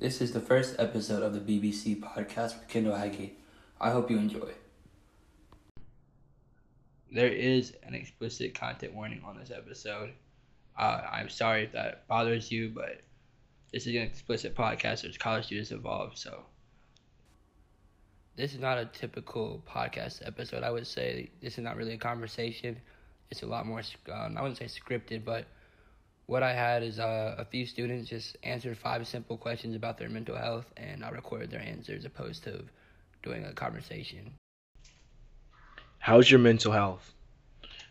This is the first episode of the BBC podcast with Kendall Heggie. I hope you enjoy. There is an explicit content warning on this episode. Uh, I'm sorry if that bothers you, but this is an explicit podcast. There's college students involved, so this is not a typical podcast episode. I would say this is not really a conversation. It's a lot more. Um, I wouldn't say scripted, but what I had is uh, a few students just answered five simple questions about their mental health, and I recorded their answers opposed to doing a conversation. How's your mental health?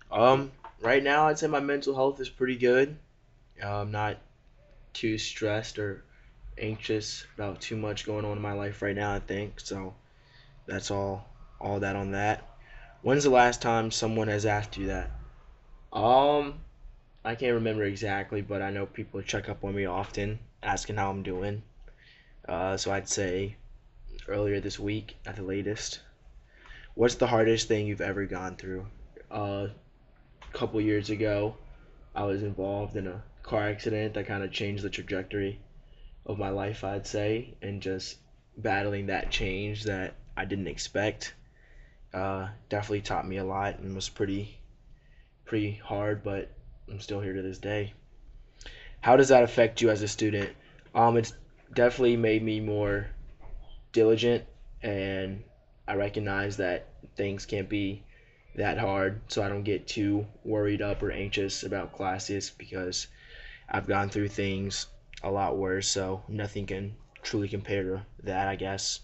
Um, right now I'd say my mental health is pretty good. I'm not too stressed or anxious about too much going on in my life right now. I think so. That's all. All that on that. When's the last time someone has asked you that? Um, I can't remember exactly, but I know people check up on me often, asking how I'm doing. Uh, so I'd say earlier this week at the latest. What's the hardest thing you've ever gone through? Uh, a couple years ago, I was involved in a car accident that kind of changed the trajectory of my life, I'd say, and just battling that change that I didn't expect uh, definitely taught me a lot and was pretty pretty hard, but I'm still here to this day. How does that affect you as a student? Um, it's definitely made me more diligent, and I recognize that things can't be that hard, so I don't get too worried up or anxious about classes because I've gone through things a lot worse, so nothing can truly compare to that, I guess.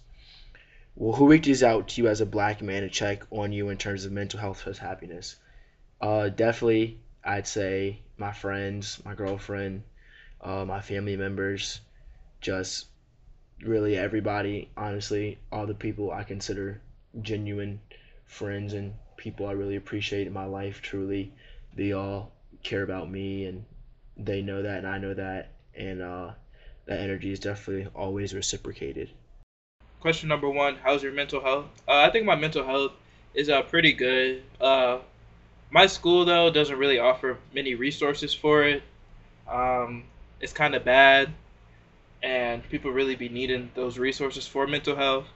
Well, who reaches out to you as a black man to check on you in terms of mental health and happiness? Uh, definitely I'd say my friends, my girlfriend, uh, my family members, just really everybody, honestly, all the people I consider genuine friends and people I really appreciate in my life, truly, they all care about me and they know that and I know that. And uh, that energy is definitely always reciprocated. Question number one How's your mental health? Uh, I think my mental health is uh, pretty good. Uh, my school though doesn't really offer many resources for it. Um, it's kind of bad, and people really be needing those resources for mental health.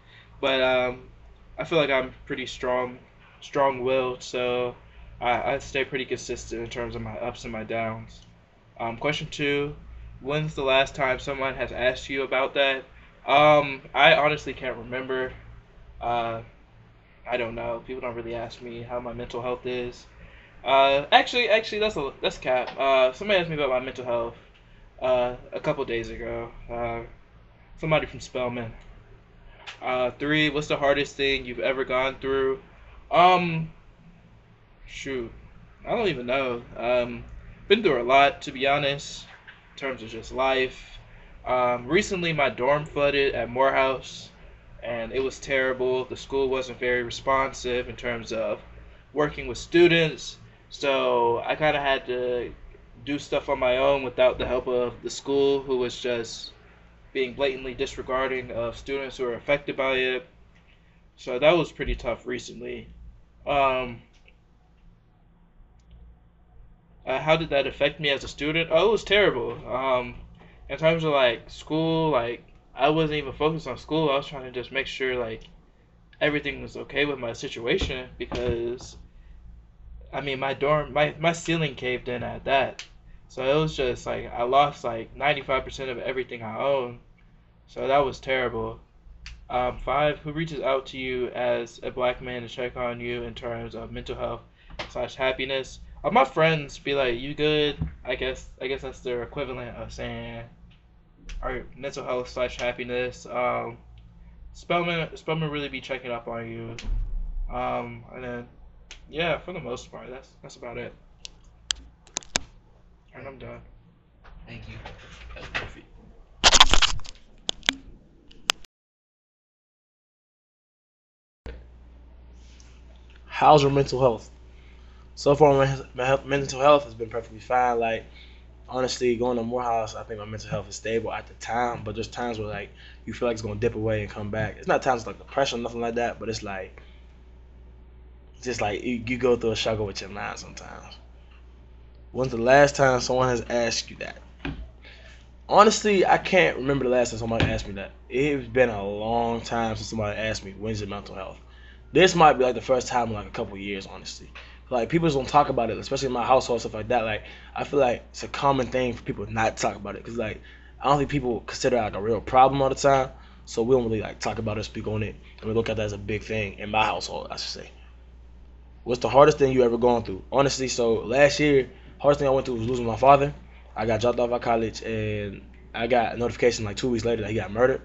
But um, I feel like I'm pretty strong, strong-willed, so I, I stay pretty consistent in terms of my ups and my downs. Um, question two: When's the last time someone has asked you about that? Um, I honestly can't remember. Uh, I don't know. People don't really ask me how my mental health is. Uh, actually, actually, that's a that's cap. Uh, somebody asked me about my mental health uh, a couple days ago. Uh, somebody from Spelman. Uh, three. What's the hardest thing you've ever gone through? Um, shoot, I don't even know. Um, been through a lot to be honest, in terms of just life. Um, recently, my dorm flooded at Morehouse, and it was terrible. The school wasn't very responsive in terms of working with students so I kind of had to do stuff on my own without the help of the school, who was just being blatantly disregarding of students who were affected by it. So that was pretty tough recently. Um, uh, how did that affect me as a student? Oh, it was terrible. Um, in terms of like school, like I wasn't even focused on school. I was trying to just make sure like everything was okay with my situation because I mean, my dorm, my my ceiling caved in at that. So it was just like I lost like 95% of everything I own. So that was terrible. Um, five, who reaches out to you as a black man to check on you in terms of mental health slash happiness? Uh, my friends be like, "You good?" I guess I guess that's their equivalent of saying, "Our mental health slash happiness." Um, Spelman Spelman really be checking up on you. Um, and then yeah, for the most part, that's that's about it. And I'm done. Thank you. That's perfect. How's your mental health? So far, my, my mental health has been perfectly fine. Like, honestly, going to Morehouse, I think my mental health is stable at the time. But there's times where like you feel like it's gonna dip away and come back. It's not times like depression, or nothing like that. But it's like just like you, you go through a struggle with your mind sometimes. When's the last time someone has asked you that? Honestly, I can't remember the last time somebody asked me that. It's been a long time since somebody asked me when's your mental health. This might be like the first time in like a couple years, honestly. Like people just don't talk about it, especially in my household stuff like that. Like I feel like it's a common thing for people not to talk about it, cause like I don't think people consider it like a real problem all the time. So we don't really like talk about it, speak on it, and we look at that as a big thing in my household, I should say. What's the hardest thing you ever gone through? Honestly, so last year, hardest thing I went through was losing my father. I got dropped off at college, and I got a notification like two weeks later that he got murdered.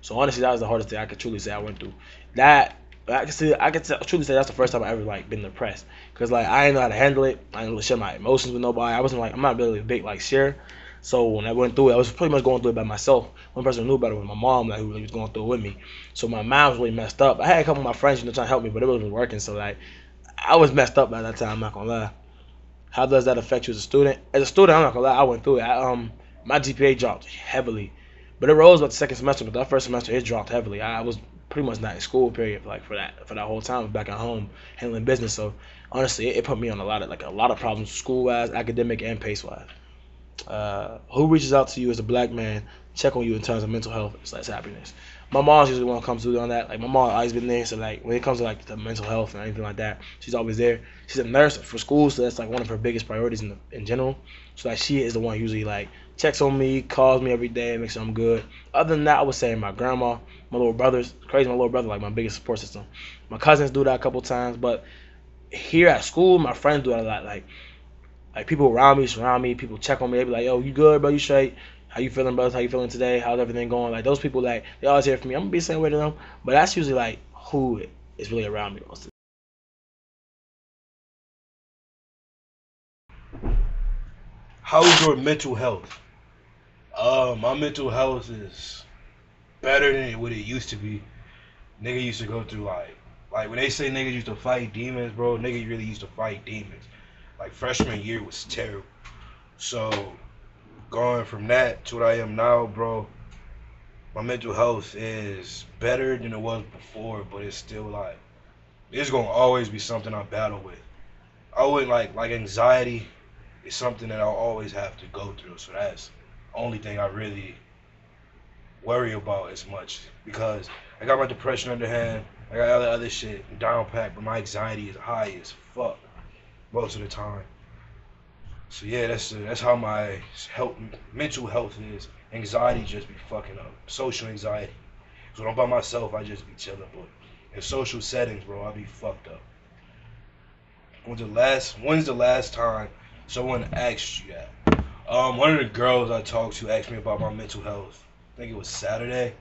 So honestly, that was the hardest thing I could truly say I went through. That I can see, I can truly say that's the first time I ever like been depressed, cause like I didn't know how to handle it. I didn't share my emotions with nobody. I wasn't like I'm not really a big like share. So when I went through it, I was pretty much going through it by myself. One person who knew about it was my mom, like who really was going through it with me. So my mind was really messed up. I had a couple of my friends, you know, trying to help me, but it wasn't working. So like I was messed up by that time. I'm not gonna lie. How does that affect you as a student? As a student, I'm not gonna lie. I went through it. I, um, my GPA dropped heavily, but it rose about the second semester. But that first semester, it dropped heavily. I was pretty much not in school period like for that for that whole time. Back at home handling business. So honestly, it, it put me on a lot of like a lot of problems school wise, academic, and pace wise. Uh, who reaches out to you as a black man, check on you in terms of mental health slash happiness? My mom's usually the one who comes through on that. Like my mom always been there, so like when it comes to like the mental health and anything like that, she's always there. She's a nurse for school, so that's like one of her biggest priorities in the, in general. So like she is the one usually like checks on me, calls me every day, makes sure I'm good. Other than that, I would say my grandma, my little brothers, crazy my little brother, like my biggest support system. My cousins do that a couple times, but here at school, my friends do it a lot. Like like people around me, surround me, people check on me. They be like, "Yo, you good, bro? You straight? How you feeling, bro? How you feeling today? How's everything going?" Like those people, like they always hear from me. I'm gonna be the same way to them, but that's usually like who is really around me most. Of How's your mental health? Uh, my mental health is better than what it used to be. Nigga used to go through like, like when they say niggas used to fight demons, bro. Nigga really used to fight demons. Like freshman year was terrible. So going from that to what I am now, bro, my mental health is better than it was before, but it's still like it's gonna always be something I battle with. I would like like anxiety is something that I'll always have to go through. So that's the only thing I really worry about as much because I got my depression under hand. I got all other other shit down pat, but my anxiety is high as fuck most of the time. So yeah, that's uh, that's how my health, mental health is. Anxiety just be fucking up. Social anxiety. So when I'm by myself, I just be chilling. But in social settings, bro, I be fucked up. When's the last? When's the last time someone asked you that? Um, one of the girls I talked to asked me about my mental health. I think it was Saturday.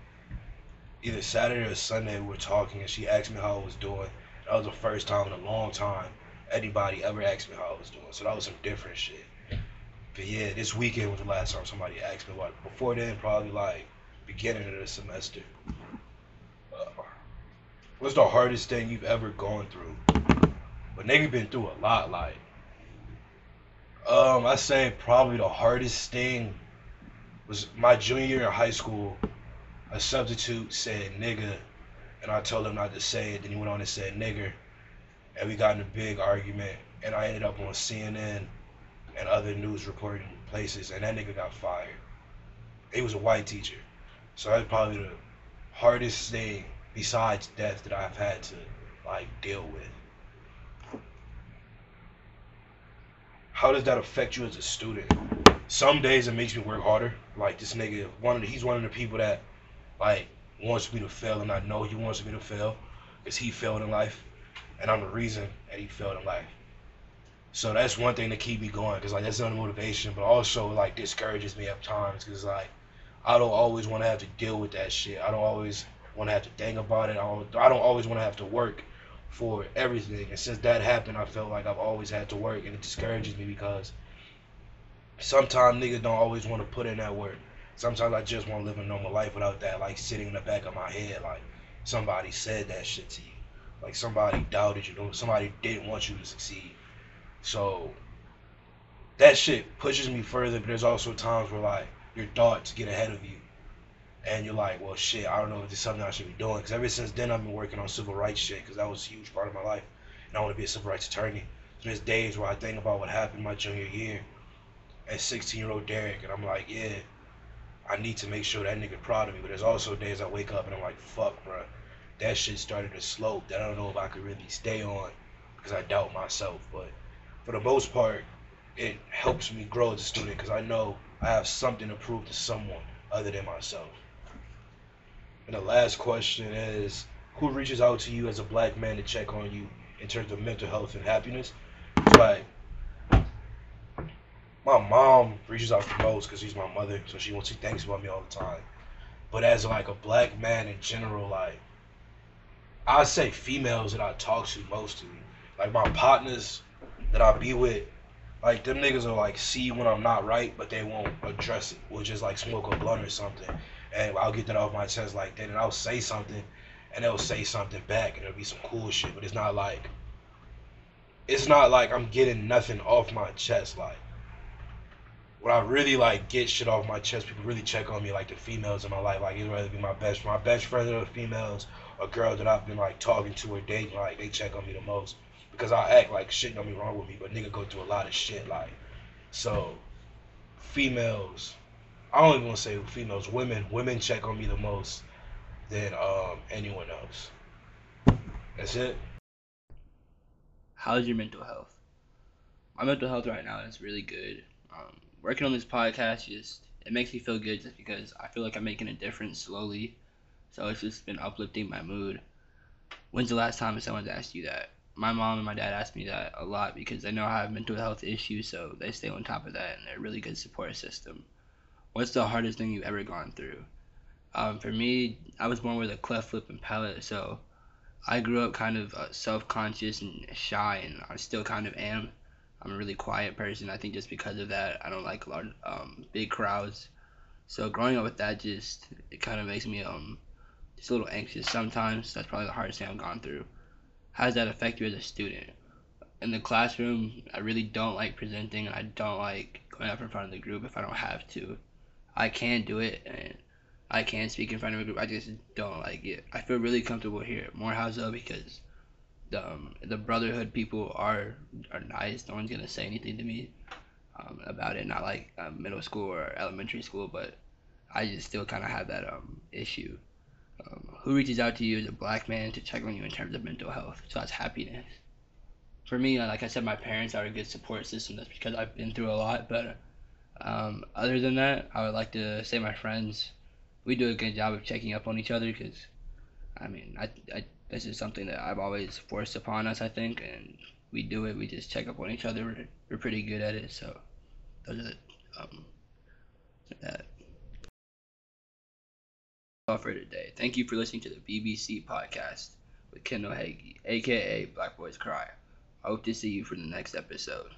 Either Saturday or Sunday we were talking, and she asked me how I was doing. That was the first time in a long time anybody ever asked me how I was doing. So that was some different shit. But yeah, this weekend was the last time somebody asked me what. Before then, probably like beginning of the semester. Uh, what's the hardest thing you've ever gone through? But nigga been through a lot. Like, um, I say probably the hardest thing was my junior year in high school. A substitute said nigga, and I told him not to say it. Then he went on and said nigger, and we got in a big argument. And I ended up on CNN and other news reporting places, and that nigga got fired. He was a white teacher, so that's probably the hardest thing besides death that I've had to like deal with. How does that affect you as a student? Some days it makes me work harder. Like this nigga, one of the, he's one of the people that like wants me to fail, and I know he wants me to fail because he failed in life, and I'm the reason that he failed in life. So that's one thing to keep me going, cause like that's another motivation, but also like discourages me at times, cause like I don't always want to have to deal with that shit. I don't always want to have to think about it. I don't, I don't always want to have to work for everything. And since that happened, I felt like I've always had to work, and it discourages me because sometimes niggas don't always want to put in that work. Sometimes I just want to live a normal life without that like sitting in the back of my head, like somebody said that shit to you, like somebody doubted you, somebody didn't want you to succeed. So that shit pushes me further, but there's also times where like your thoughts get ahead of you, and you're like, well, shit, I don't know if this is something I should be doing. Because ever since then, I've been working on civil rights shit, because that was a huge part of my life, and I want to be a civil rights attorney. So there's days where I think about what happened my junior year, as 16 year old Derek, and I'm like, yeah, I need to make sure that nigga proud of me. But there's also days I wake up and I'm like, fuck, bro, that shit started to slope that I don't know if I could really stay on because I doubt myself. But for the most part, it helps me grow as a student because I know I have something to prove to someone other than myself. And the last question is who reaches out to you as a black man to check on you in terms of mental health and happiness? It's like my mom reaches out the most because she's my mother, so she wants to thinks about me all the time. But as like a black man in general, like I say females that I talk to mostly, like my partners that I be with, like them niggas will like see when I'm not right, but they won't address it. We'll just like smoke a blunt or something, and I'll get that off my chest like that, and I'll say something, and they'll say something back, and it'll be some cool shit. But it's not like, it's not like I'm getting nothing off my chest. Like when I really like get shit off my chest, people really check on me, like the females in my life. Like it'd rather be my best, my best friend or the females, or girl that I've been like talking to or dating. Like they check on me the most because I act like shit don't be wrong with me, but nigga go through a lot of shit. Like so, females. I don't even want to say females. Women, women check on me the most than um anyone else. That's it. How's your mental health? My mental health right now is really good. Um, working on this podcast just it makes me feel good just because I feel like I'm making a difference slowly. So it's just been uplifting my mood. When's the last time someone's asked you that? My mom and my dad ask me that a lot because they know I have mental health issues, so they stay on top of that and they're a really good support system. What's the hardest thing you've ever gone through? Um, for me, I was born with a cleft lip and palate, so I grew up kind of uh, self-conscious and shy, and I still kind of am. I'm a really quiet person. I think just because of that, I don't like of um, big crowds. So growing up with that just it kind of makes me um just a little anxious sometimes. That's probably the hardest thing I've gone through. How does that affect you as a student? In the classroom, I really don't like presenting, I don't like going up in front of the group if I don't have to. I can do it, and I can speak in front of a group. I just don't like it. I feel really comfortable here at Morehouse though because the um, the brotherhood people are are nice. No one's gonna say anything to me um, about it. Not like um, middle school or elementary school, but I just still kind of have that um issue. Um, who reaches out to you as a black man to check on you in terms of mental health? So that's happiness. For me, like I said, my parents are a good support system. That's because I've been through a lot. But um, other than that, I would like to say my friends. We do a good job of checking up on each other because, I mean, I, I this is something that I've always forced upon us, I think, and we do it. We just check up on each other. We're, we're pretty good at it. So those are the um that all for today. Thank you for listening to the BBC podcast with Kendall Heggie, aka Black Boys Cry. I hope to see you for the next episode.